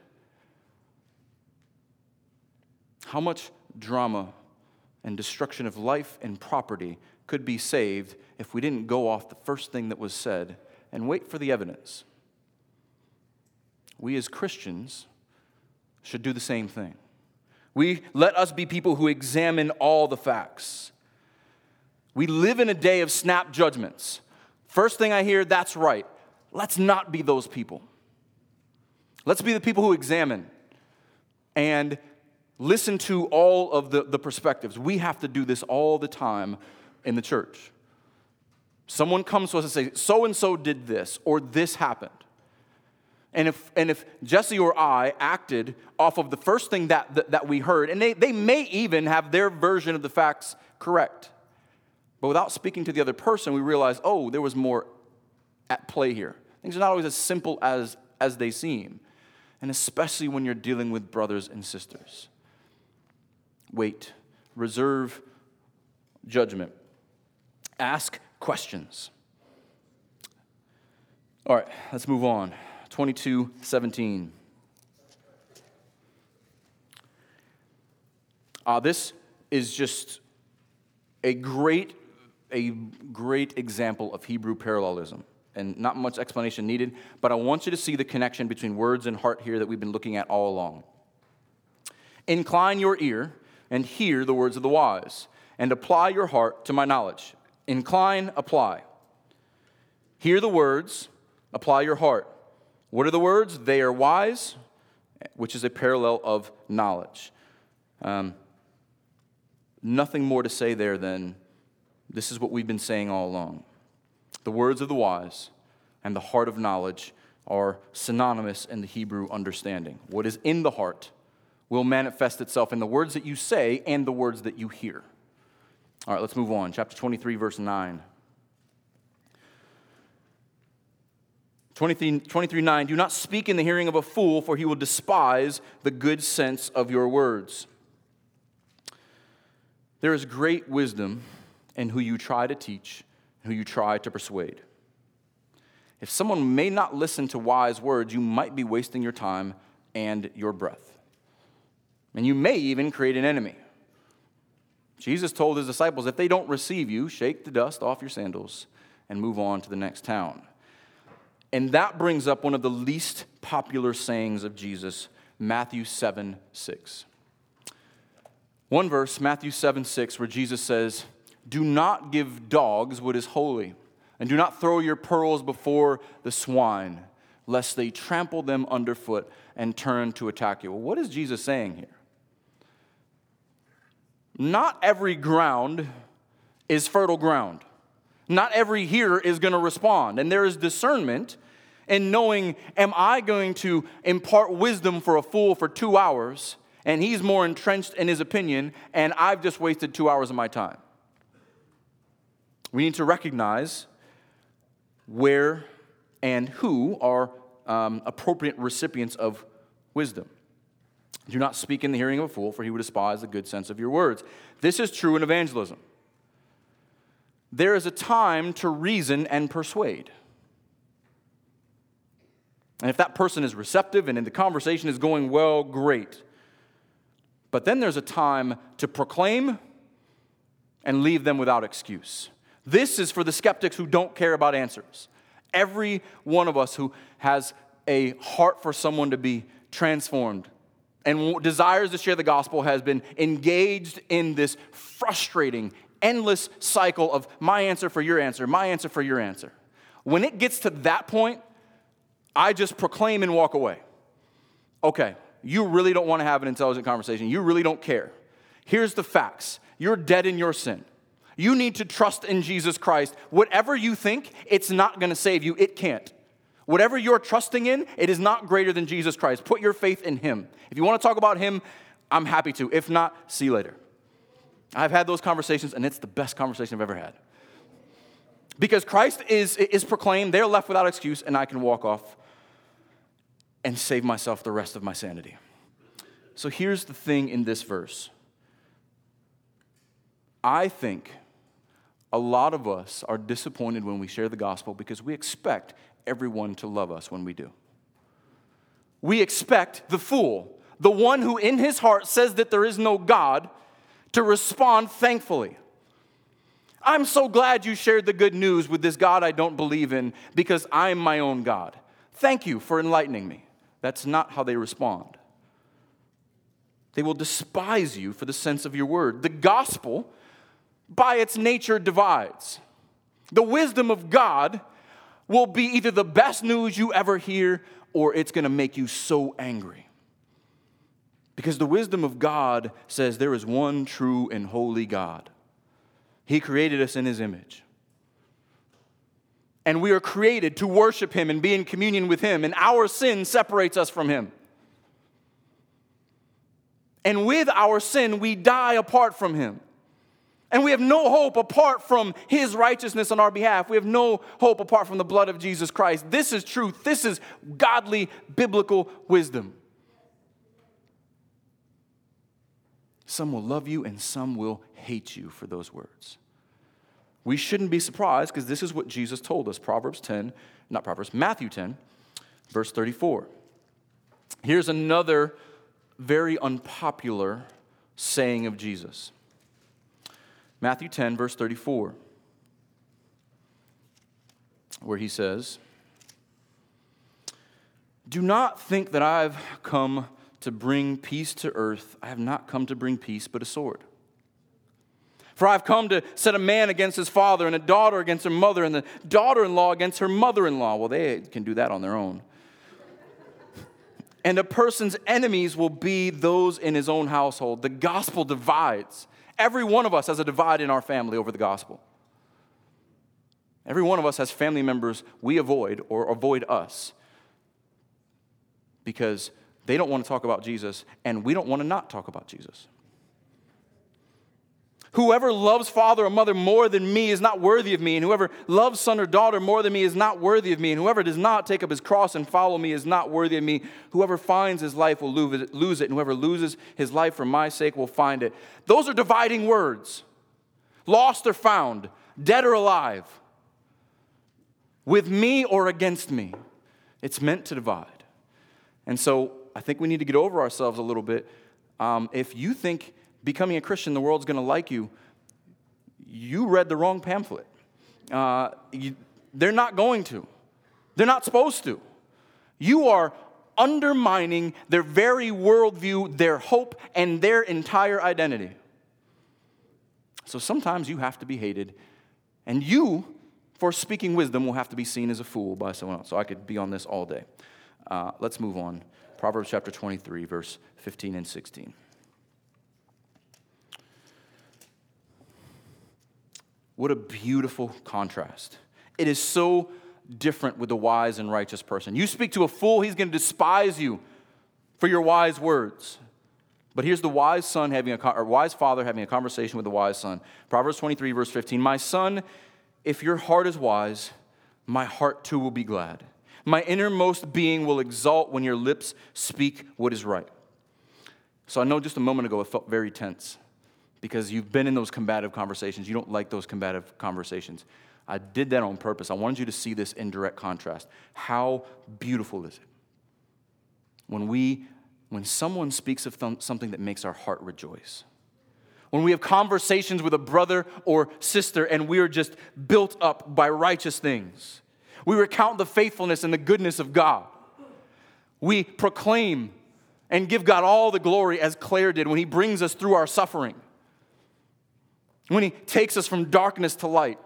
How much drama and destruction of life and property could be saved if we didn't go off the first thing that was said and wait for the evidence. We as Christians should do the same thing. We let us be people who examine all the facts. We live in a day of snap judgments. First thing I hear, that's right. Let's not be those people. Let's be the people who examine and listen to all of the, the perspectives. We have to do this all the time in the church. Someone comes to us and say, so and so did this, or this happened. And if, and if Jesse or I acted off of the first thing that, that, that we heard, and they, they may even have their version of the facts correct, but without speaking to the other person, we realize, oh, there was more at play here. Things are not always as simple as, as they seem, and especially when you're dealing with brothers and sisters. Wait, reserve judgment. Ask questions. All right, let's move on. 22 17. Uh, this is just a great, a great example of Hebrew parallelism. And not much explanation needed, but I want you to see the connection between words and heart here that we've been looking at all along. Incline your ear and hear the words of the wise, and apply your heart to my knowledge. Incline, apply. Hear the words, apply your heart. What are the words? They are wise, which is a parallel of knowledge. Um, nothing more to say there than this is what we've been saying all along. The words of the wise and the heart of knowledge are synonymous in the Hebrew understanding. What is in the heart will manifest itself in the words that you say and the words that you hear. All right, let's move on. Chapter 23, verse 9. 23, 23 9 Do not speak in the hearing of a fool, for he will despise the good sense of your words. There is great wisdom in who you try to teach, who you try to persuade. If someone may not listen to wise words, you might be wasting your time and your breath and you may even create an enemy. Jesus told his disciples, if they don't receive you, shake the dust off your sandals and move on to the next town. And that brings up one of the least popular sayings of Jesus, Matthew 7 6. One verse, Matthew 7 6, where Jesus says, Do not give dogs what is holy, and do not throw your pearls before the swine, lest they trample them underfoot and turn to attack you. Well, what is Jesus saying here? Not every ground is fertile ground. Not every hearer is going to respond. And there is discernment in knowing, am I going to impart wisdom for a fool for two hours, and he's more entrenched in his opinion, and I've just wasted two hours of my time? We need to recognize where and who are um, appropriate recipients of wisdom. Do not speak in the hearing of a fool, for he would despise the good sense of your words. This is true in evangelism. There is a time to reason and persuade. And if that person is receptive and the conversation is going well, great. But then there's a time to proclaim and leave them without excuse. This is for the skeptics who don't care about answers. Every one of us who has a heart for someone to be transformed and desires to share the gospel has been engaged in this frustrating, endless cycle of my answer for your answer, my answer for your answer. When it gets to that point, I just proclaim and walk away. Okay, you really don't want to have an intelligent conversation. You really don't care. Here's the facts you're dead in your sin. You need to trust in Jesus Christ. Whatever you think, it's not going to save you, it can't. Whatever you're trusting in, it is not greater than Jesus Christ. Put your faith in Him. If you want to talk about Him, I'm happy to. If not, see you later. I've had those conversations, and it's the best conversation I've ever had. Because Christ is, is proclaimed, they're left without excuse, and I can walk off and save myself the rest of my sanity. So here's the thing in this verse I think a lot of us are disappointed when we share the gospel because we expect everyone to love us when we do. We expect the fool, the one who in his heart says that there is no God, to respond thankfully. I'm so glad you shared the good news with this God I don't believe in because I'm my own God. Thank you for enlightening me. That's not how they respond. They will despise you for the sense of your word. The gospel, by its nature, divides. The wisdom of God will be either the best news you ever hear or it's going to make you so angry. Because the wisdom of God says there is one true and holy God. He created us in His image. And we are created to worship Him and be in communion with Him, and our sin separates us from Him. And with our sin, we die apart from Him. And we have no hope apart from his righteousness on our behalf. We have no hope apart from the blood of Jesus Christ. This is truth. This is godly biblical wisdom. Some will love you and some will hate you for those words. We shouldn't be surprised because this is what Jesus told us. Proverbs 10, not Proverbs, Matthew 10, verse 34. Here's another very unpopular saying of Jesus. Matthew 10, verse 34, where he says, Do not think that I've come to bring peace to earth. I have not come to bring peace, but a sword. For I've come to set a man against his father, and a daughter against her mother, and the daughter in law against her mother in law. Well, they can do that on their own. and a person's enemies will be those in his own household. The gospel divides. Every one of us has a divide in our family over the gospel. Every one of us has family members we avoid or avoid us because they don't want to talk about Jesus and we don't want to not talk about Jesus. Whoever loves father or mother more than me is not worthy of me, and whoever loves son or daughter more than me is not worthy of me, and whoever does not take up his cross and follow me is not worthy of me. Whoever finds his life will lose it, and whoever loses his life for my sake will find it. Those are dividing words lost or found, dead or alive, with me or against me. It's meant to divide. And so I think we need to get over ourselves a little bit. Um, if you think becoming a Christian, the world's going to like you, you read the wrong pamphlet. Uh, you, they're not going to, they're not supposed to. You are undermining their very worldview, their hope, and their entire identity. So sometimes you have to be hated, and you, for speaking wisdom, will have to be seen as a fool by someone else. So I could be on this all day. Uh, let's move on. Proverbs chapter 23, verse 15 and 16. What a beautiful contrast. It is so different with the wise and righteous person. You speak to a fool, he's going to despise you for your wise words. But here's the wise son having a wise father having a conversation with the wise son. Proverbs 23 verse 15. My son, if your heart is wise, my heart too will be glad. My innermost being will exalt when your lips speak what is right. So I know just a moment ago it felt very tense because you've been in those combative conversations. You don't like those combative conversations. I did that on purpose. I wanted you to see this in direct contrast. How beautiful is it when we when someone speaks of th- something that makes our heart rejoice? When we have conversations with a brother or sister and we are just built up by righteous things we recount the faithfulness and the goodness of God. We proclaim and give God all the glory as Claire did when he brings us through our suffering, when he takes us from darkness to light,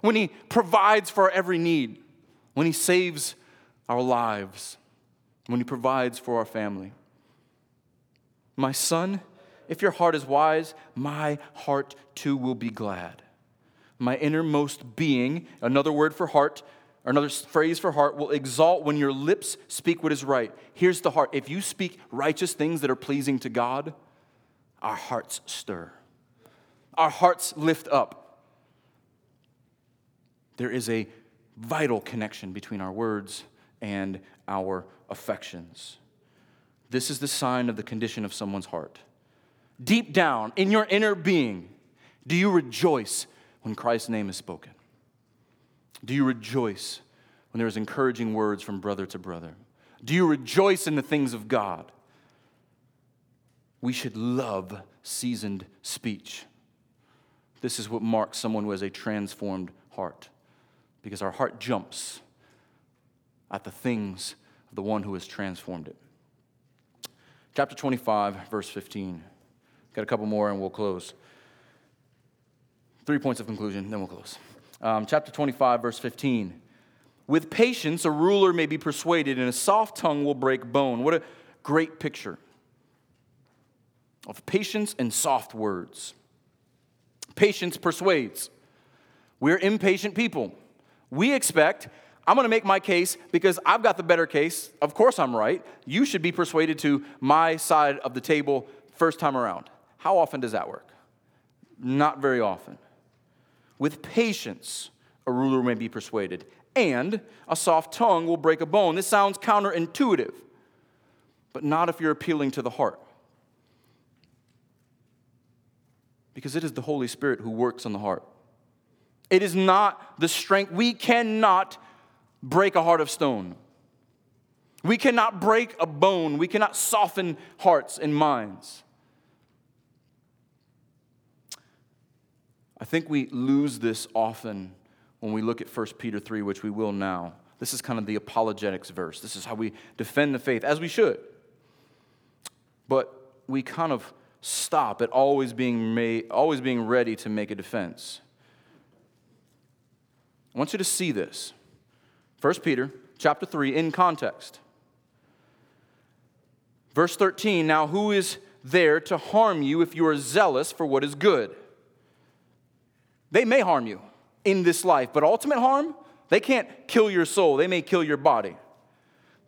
when he provides for our every need, when he saves our lives, when he provides for our family. My son, if your heart is wise, my heart too will be glad. My innermost being, another word for heart, another phrase for heart, will exalt when your lips speak what is right. Here's the heart. If you speak righteous things that are pleasing to God, our hearts stir, our hearts lift up. There is a vital connection between our words and our affections. This is the sign of the condition of someone's heart. Deep down, in your inner being, do you rejoice when Christ's name is spoken? Do you rejoice when there is encouraging words from brother to brother? Do you rejoice in the things of God? We should love seasoned speech. This is what marks someone who has a transformed heart, because our heart jumps at the things of the one who has transformed it. Chapter 25, verse 15. Got a couple more and we'll close. Three points of conclusion, then we'll close um, chapter 25, verse 15. With patience, a ruler may be persuaded, and a soft tongue will break bone. What a great picture of patience and soft words. Patience persuades. We're impatient people. We expect, I'm going to make my case because I've got the better case. Of course, I'm right. You should be persuaded to my side of the table first time around. How often does that work? Not very often. With patience, a ruler may be persuaded, and a soft tongue will break a bone. This sounds counterintuitive, but not if you're appealing to the heart. Because it is the Holy Spirit who works on the heart. It is not the strength. We cannot break a heart of stone. We cannot break a bone. We cannot soften hearts and minds. I think we lose this often when we look at 1 Peter 3, which we will now. This is kind of the apologetics verse. This is how we defend the faith, as we should. But we kind of stop at always being, made, always being ready to make a defense. I want you to see this. 1 Peter chapter 3 in context. Verse 13 Now, who is there to harm you if you are zealous for what is good? They may harm you in this life, but ultimate harm, they can't kill your soul, they may kill your body.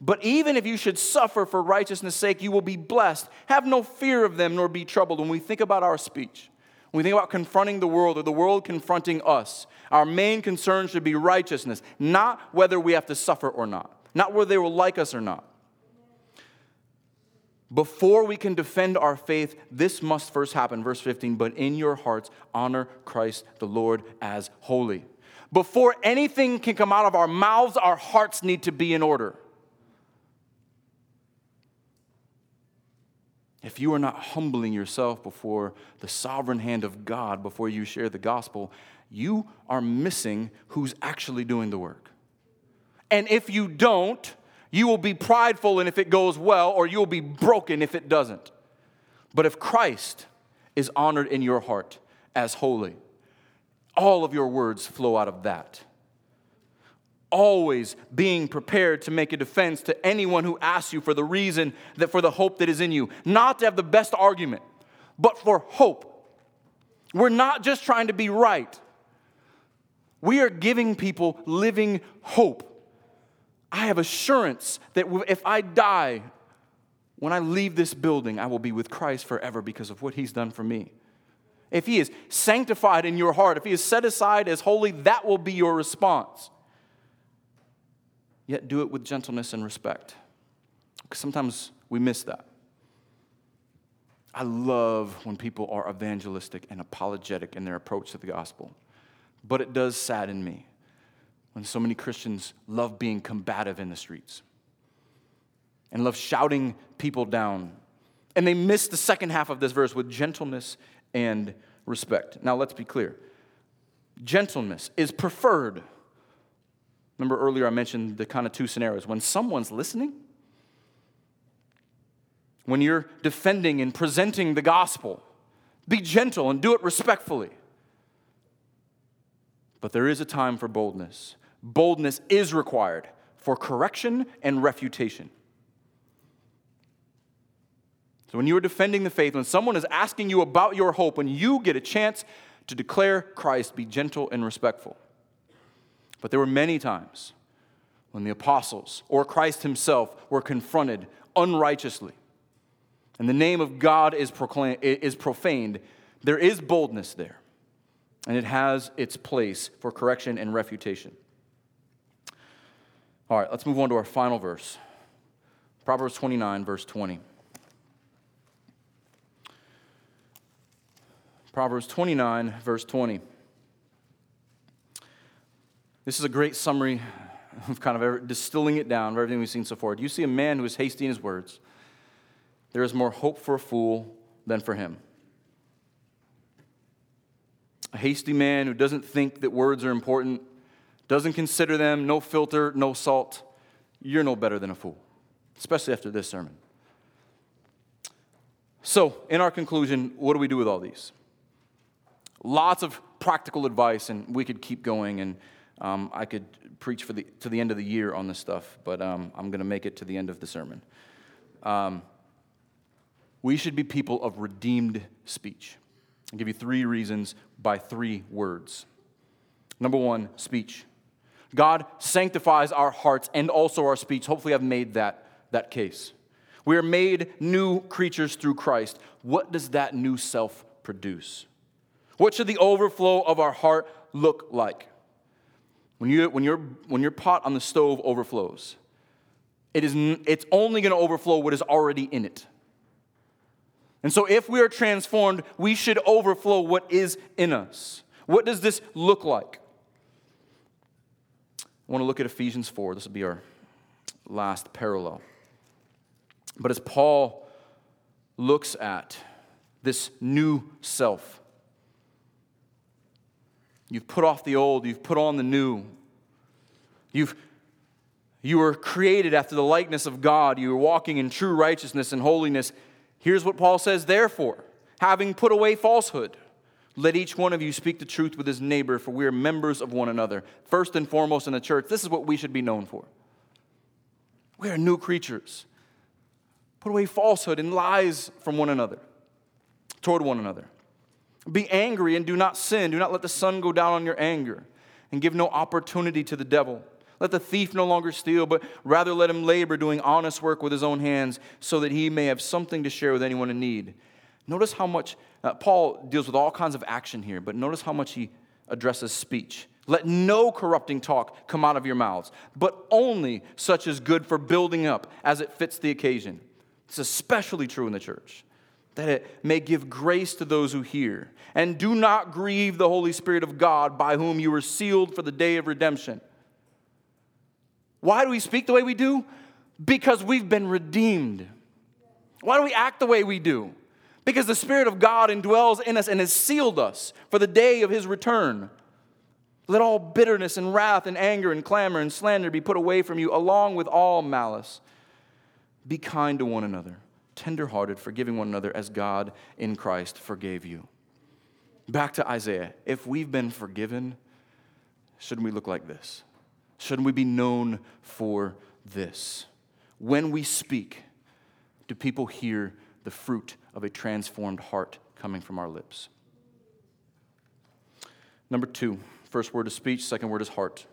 But even if you should suffer for righteousness' sake, you will be blessed. Have no fear of them, nor be troubled. When we think about our speech, when we think about confronting the world or the world confronting us, our main concern should be righteousness, not whether we have to suffer or not, not whether they will like us or not. Before we can defend our faith, this must first happen. Verse 15, but in your hearts, honor Christ the Lord as holy. Before anything can come out of our mouths, our hearts need to be in order. If you are not humbling yourself before the sovereign hand of God before you share the gospel, you are missing who's actually doing the work. And if you don't, you will be prideful and if it goes well, or you will be broken if it doesn't. But if Christ is honored in your heart as holy, all of your words flow out of that always being prepared to make a defense to anyone who asks you for the reason that for the hope that is in you. Not to have the best argument, but for hope. We're not just trying to be right. We are giving people living hope. I have assurance that if I die, when I leave this building, I will be with Christ forever because of what he's done for me. If he is sanctified in your heart, if he is set aside as holy, that will be your response yet do it with gentleness and respect. Because sometimes we miss that. I love when people are evangelistic and apologetic in their approach to the gospel. But it does sadden me when so many Christians love being combative in the streets and love shouting people down. And they miss the second half of this verse with gentleness and respect. Now, let's be clear gentleness is preferred Remember earlier I mentioned the kind of two scenarios. When someone's listening, when you're defending and presenting the gospel, be gentle and do it respectfully. But there is a time for boldness. Boldness is required for correction and refutation. So, when you are defending the faith, when someone is asking you about your hope, when you get a chance to declare Christ, be gentle and respectful. But there were many times when the apostles or Christ himself were confronted unrighteously and the name of God is, is profaned, there is boldness there. And it has its place for correction and refutation. All right, let's move on to our final verse Proverbs 29, verse 20. Proverbs 29, verse 20. This is a great summary of kind of distilling it down of everything we've seen so far. Do you see a man who is hasty in his words? There is more hope for a fool than for him. A hasty man who doesn't think that words are important, doesn't consider them, no filter, no salt, you're no better than a fool, especially after this sermon. So, in our conclusion, what do we do with all these? Lots of practical advice, and we could keep going. And um, I could preach for the, to the end of the year on this stuff, but um, I'm going to make it to the end of the sermon. Um, we should be people of redeemed speech. I'll give you three reasons by three words. Number one, speech. God sanctifies our hearts and also our speech. Hopefully, I've made that, that case. We are made new creatures through Christ. What does that new self produce? What should the overflow of our heart look like? When, you, when, your, when your pot on the stove overflows, it is, it's only going to overflow what is already in it. And so, if we are transformed, we should overflow what is in us. What does this look like? I want to look at Ephesians 4. This will be our last parallel. But as Paul looks at this new self, You've put off the old, you've put on the new. You've you were created after the likeness of God. You were walking in true righteousness and holiness. Here's what Paul says, therefore, having put away falsehood. Let each one of you speak the truth with his neighbor, for we are members of one another. First and foremost in the church, this is what we should be known for. We are new creatures. Put away falsehood and lies from one another, toward one another. Be angry and do not sin. Do not let the sun go down on your anger, and give no opportunity to the devil. Let the thief no longer steal, but rather let him labor, doing honest work with his own hands, so that he may have something to share with anyone in need. Notice how much uh, Paul deals with all kinds of action here, but notice how much he addresses speech. Let no corrupting talk come out of your mouths, but only such as good for building up as it fits the occasion. It's especially true in the church, that it may give grace to those who hear. And do not grieve the Holy Spirit of God, by whom you were sealed for the day of redemption. Why do we speak the way we do? Because we've been redeemed. Why do we act the way we do? Because the Spirit of God indwells in us and has sealed us for the day of His return. Let all bitterness and wrath and anger and clamor and slander be put away from you, along with all malice. Be kind to one another, tenderhearted, forgiving one another as God in Christ forgave you. Back to Isaiah. If we've been forgiven, shouldn't we look like this? Shouldn't we be known for this? When we speak, do people hear the fruit of a transformed heart coming from our lips. Number two, first word is speech, second word is heart.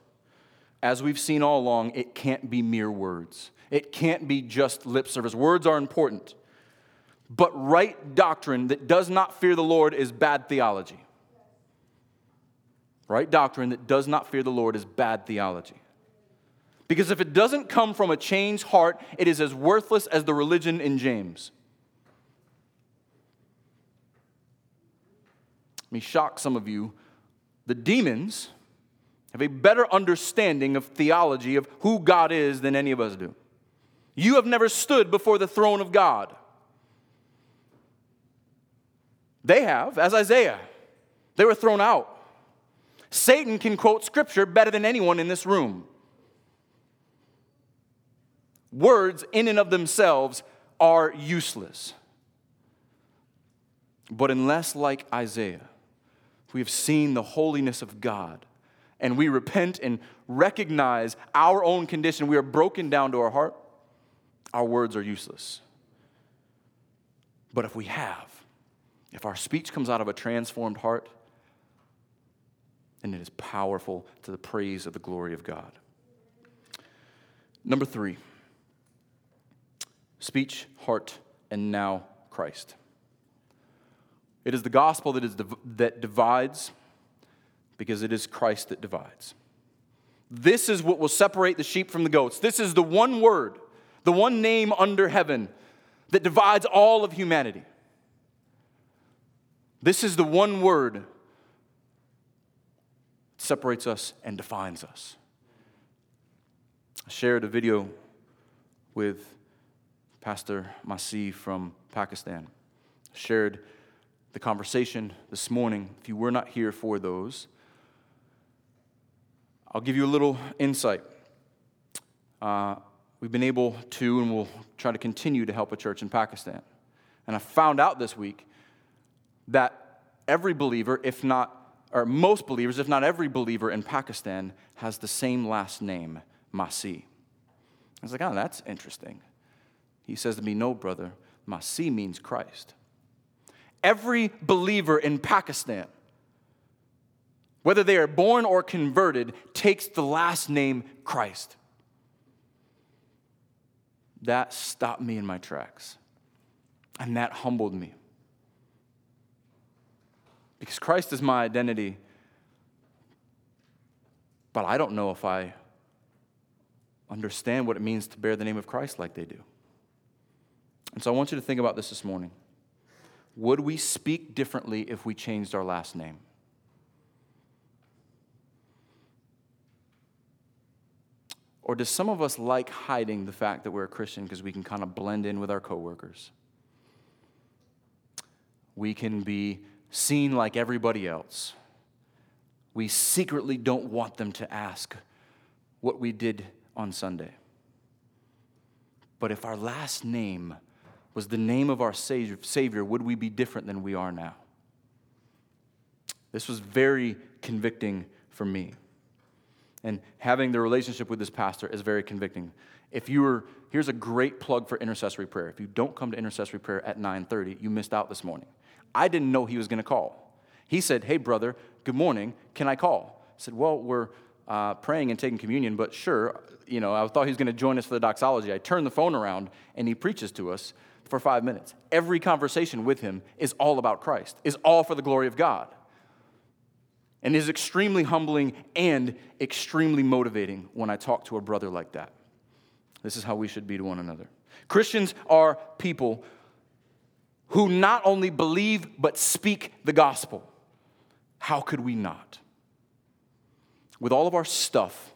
As we've seen all along, it can't be mere words. It can't be just lip service. Words are important. But right doctrine that does not fear the Lord is bad theology. Right doctrine that does not fear the Lord is bad theology. Because if it doesn't come from a changed heart, it is as worthless as the religion in James. me shock some of you. The demons have a better understanding of theology of who God is than any of us do. You have never stood before the throne of God. They have, as Isaiah. They were thrown out. Satan can quote scripture better than anyone in this room. Words, in and of themselves, are useless. But unless, like Isaiah, we have seen the holiness of God and we repent and recognize our own condition, we are broken down to our heart, our words are useless. But if we have, if our speech comes out of a transformed heart, then it is powerful to the praise of the glory of God. Number three speech, heart, and now Christ. It is the gospel that, is div- that divides because it is Christ that divides. This is what will separate the sheep from the goats. This is the one word, the one name under heaven that divides all of humanity. This is the one word that separates us and defines us. I shared a video with Pastor Masih from Pakistan. shared the conversation this morning, if you were not here for those, I'll give you a little insight. Uh, we've been able to, and we'll try to continue to help a church in Pakistan. And I found out this week that every believer, if not, or most believers, if not every believer in Pakistan, has the same last name, Masih. I was like, oh, that's interesting. He says to me, no, brother, Masih means Christ every believer in Pakistan, whether they are born or converted, takes the last name Christ. That stopped me in my tracks. And that humbled me. Because Christ is my identity, but I don't know if I understand what it means to bear the name of Christ like they do. And so I want you to think about this this morning. Would we speak differently if we changed our last name? Or does some of us like hiding the fact that we're a Christian because we can kind of blend in with our coworkers? We can be seen like everybody else. We secretly don't want them to ask what we did on Sunday. But if our last name was the name of our Savior, would we be different than we are now? This was very convicting for me. And having the relationship with this pastor is very convicting. If you were, here's a great plug for intercessory prayer. If you don't come to intercessory prayer at 9:30, you missed out this morning. I didn't know he was going to call. He said, "Hey, brother, good morning. Can I call?" I said, "Well, we're uh, praying and taking communion, but sure." You know, I thought he was going to join us for the doxology. I turned the phone around and he preaches to us for five minutes. Every conversation with him is all about Christ, is all for the glory of God and is extremely humbling and extremely motivating when I talk to a brother like that. This is how we should be to one another. Christians are people who not only believe but speak the gospel. How could we not? With all of our stuff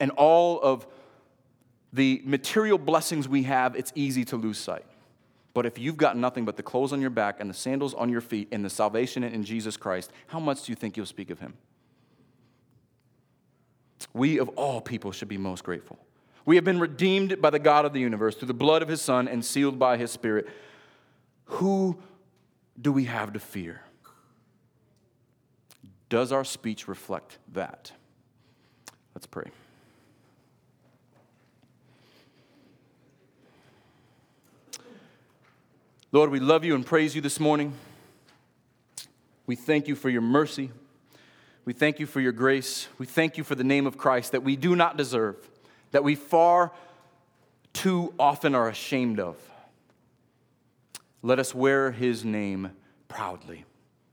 and all of the material blessings we have, it's easy to lose sight. But if you've got nothing but the clothes on your back and the sandals on your feet and the salvation in Jesus Christ, how much do you think you'll speak of him? We of all people should be most grateful. We have been redeemed by the God of the universe through the blood of his Son and sealed by his Spirit. Who do we have to fear? Does our speech reflect that? Let's pray. Lord, we love you and praise you this morning. We thank you for your mercy. We thank you for your grace. We thank you for the name of Christ that we do not deserve, that we far too often are ashamed of. Let us wear his name proudly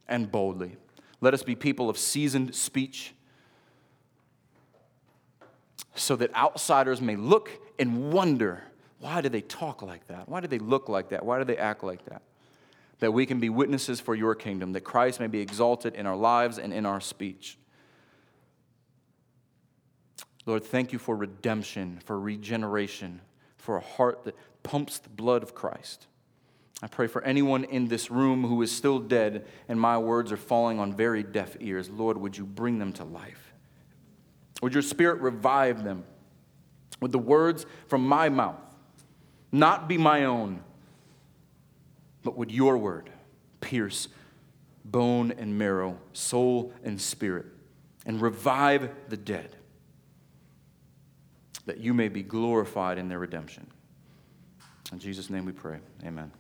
and boldly. Let us be people of seasoned speech so that outsiders may look and wonder why do they talk like that? Why do they look like that? Why do they act like that? That we can be witnesses for your kingdom, that Christ may be exalted in our lives and in our speech. Lord, thank you for redemption, for regeneration, for a heart that pumps the blood of Christ. I pray for anyone in this room who is still dead and my words are falling on very deaf ears. Lord, would you bring them to life? Would your spirit revive them with the words from my mouth? Not be my own, but would your word pierce bone and marrow, soul and spirit, and revive the dead, that you may be glorified in their redemption. In Jesus' name we pray. Amen.